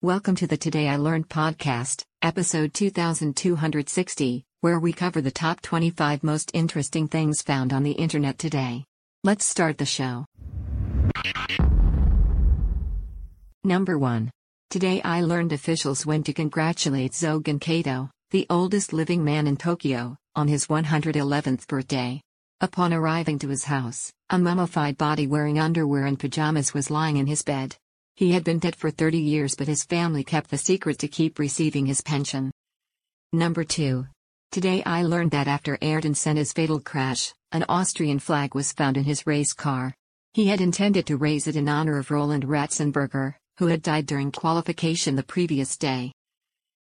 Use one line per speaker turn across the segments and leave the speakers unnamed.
Welcome to the Today I Learned podcast, episode 2260, where we cover the top 25 most interesting things found on the internet today. Let's start the show. Number 1. Today I learned officials went to congratulate Sogen Kato, the oldest living man in Tokyo, on his 111th birthday. Upon arriving to his house, a mummified body wearing underwear and pajamas was lying in his bed. He had been dead for 30 years, but his family kept the secret to keep receiving his pension. Number 2. Today I learned that after Ayrton Senna's fatal crash, an Austrian flag was found in his race car. He had intended to raise it in honor of Roland Ratzenberger, who had died during qualification the previous day.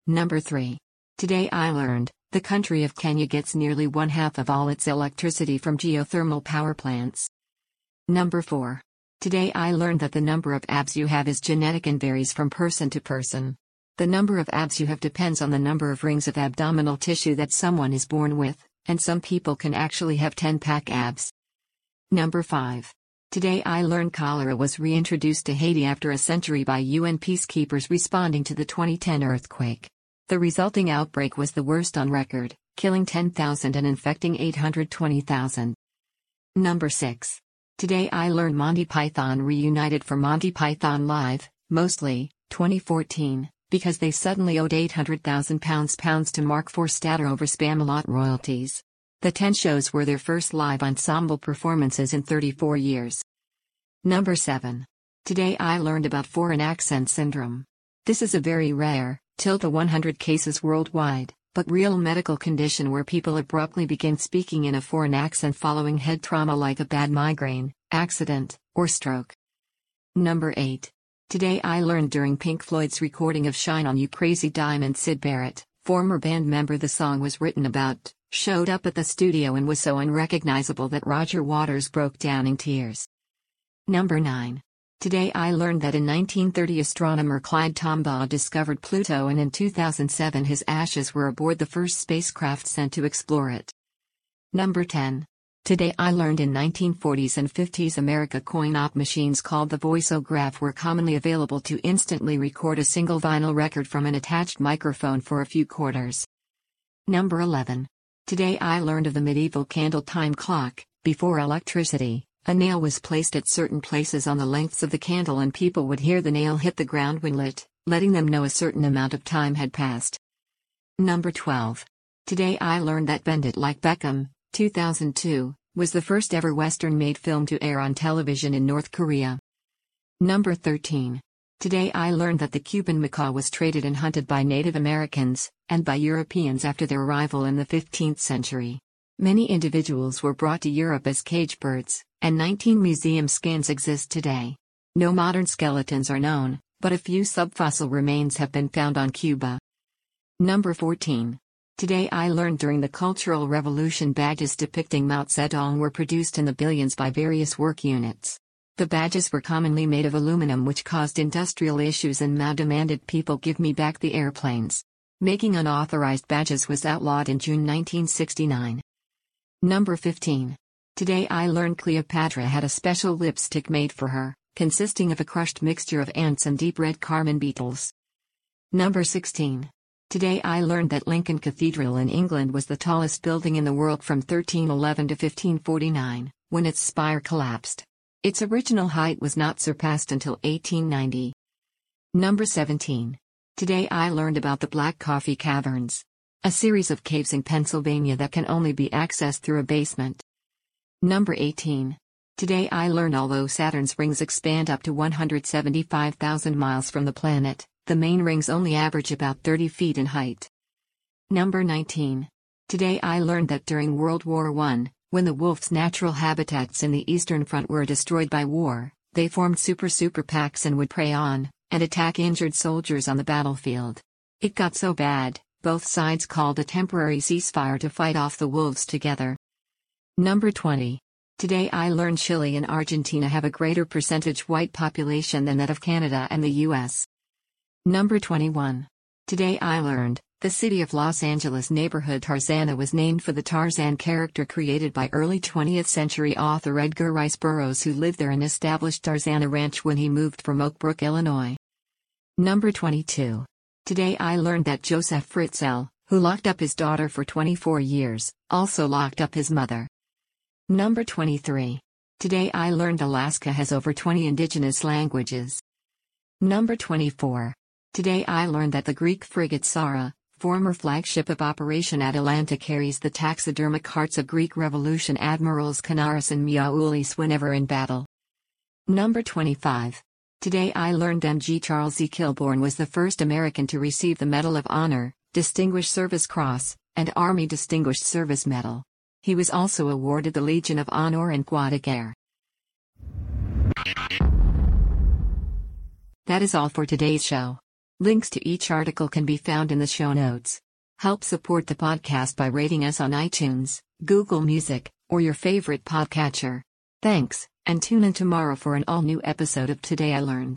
Number 3. Today I learned the country of Kenya gets nearly one half of all its electricity from geothermal power plants. Number 4. Today I learned that the number of abs you have is genetic and varies from person to person. The number of abs you have depends on the number of rings of abdominal tissue that someone is born with, and some people can actually have 10 pack abs. Number 5. Today I learned cholera was reintroduced to Haiti after a century by UN peacekeepers responding to the 2010 earthquake. The resulting outbreak was the worst on record, killing 10,000 and infecting 820,000. Number 6. Today I learned Monty Python reunited for Monty Python Live, mostly, 2014, because they suddenly owed 800,000 pounds pounds to Mark Forstater over Spamalot royalties. The 10 shows were their first live ensemble performances in 34 years. Number 7. Today I learned about foreign accent syndrome. This is a very rare, tilde 100 cases worldwide, but real medical condition where people abruptly begin speaking in a foreign accent following head trauma like a bad migraine, accident, or stroke. Number 8. Today I learned during Pink Floyd's recording of Shine On You Crazy Diamond Syd Barrett, former band member the song was written about, showed up at the studio and was so unrecognizable that Roger Waters broke down in tears. Number 9. Today I learned that in 1930 astronomer Clyde Tombaugh discovered Pluto and in 2007 his ashes were aboard the first spacecraft sent to explore it. Number 10. Today I learned in 1940s and 50s America coin-op machines called the voiceograph were commonly available to instantly record a single vinyl record from an attached microphone for a few quarters. Number 11. Today I learned of the medieval candle time clock, before electricity. A nail was placed at certain places on the lengths of the candle, and people would hear the nail hit the ground when lit, letting them know a certain amount of time had passed. Number 12. Today I learned that Bend It Like Beckham, 2002, was the first ever Western made film to air on television in North Korea. Number 13. Today I learned that the Cuban macaw was traded and hunted by Native Americans, and by Europeans after their arrival in the 15th century. Many individuals were brought to Europe as cage birds, and 19 museum skins exist today. No modern skeletons are known, but a few subfossil remains have been found on Cuba. Number 14. Today I learned during the Cultural Revolution badges depicting Mao Zedong were produced in the billions by various work units. The badges were commonly made of aluminum which caused industrial issues and Mao demanded people give me back the airplanes. Making unauthorized badges was outlawed in June 1969. Number 15. Today I learned Cleopatra had a special lipstick made for her, consisting of a crushed mixture of ants and deep red carmine beetles. Number 16. Today I learned that Lincoln Cathedral in England was the tallest building in the world from 1311 to 1549, when its spire collapsed. Its original height was not surpassed until 1890. Number 17. Today I learned about the Black Coffee Caverns. A series of caves in Pennsylvania that can only be accessed through a basement. Number 18. Today I learned although Saturn's rings expand up to 175,000 miles from the planet, the main rings only average about 30 feet in height. Number 19. Today I learned that during World War I, when the wolf's natural habitats in the Eastern Front were destroyed by war, they formed super super packs and would prey on and attack injured soldiers on the battlefield. It got so bad, both sides called a temporary ceasefire to fight off the wolves together. Number 20. Today I learned Chile and Argentina have a greater percentage white population than that of Canada and the US. Number 21. Today I learned the city of Los Angeles neighborhood Tarzana was named for the Tarzan character created by early 20th century author Edgar Rice Burroughs who lived there and established Tarzana Ranch when he moved from Oak Brook, Illinois. Number 22. Today I learned that Joseph Fritzl, who locked up his daughter for 24 years, also locked up his mother. Number 23. Today I learned Alaska has over 20 indigenous languages. Number 24. Today I learned that the Greek frigate Psara, former flagship of Operation Atalanta carries the taxidermic hearts of Greek Revolution admirals Kanaris and Miaoulis whenever in battle. Number 25. Today I learned MG Charles E. Kilbourne was the first American to receive the Medal of Honor, Distinguished Service Cross, and Army Distinguished Service Medal. He was also awarded the Legion of Honor and Guerre. That is all for today's show. Links to each article can be found in the show notes. Help support the podcast by rating us on iTunes, Google Music, or your favorite podcatcher. Thanks, and tune in tomorrow for an all new episode of Today I Learned.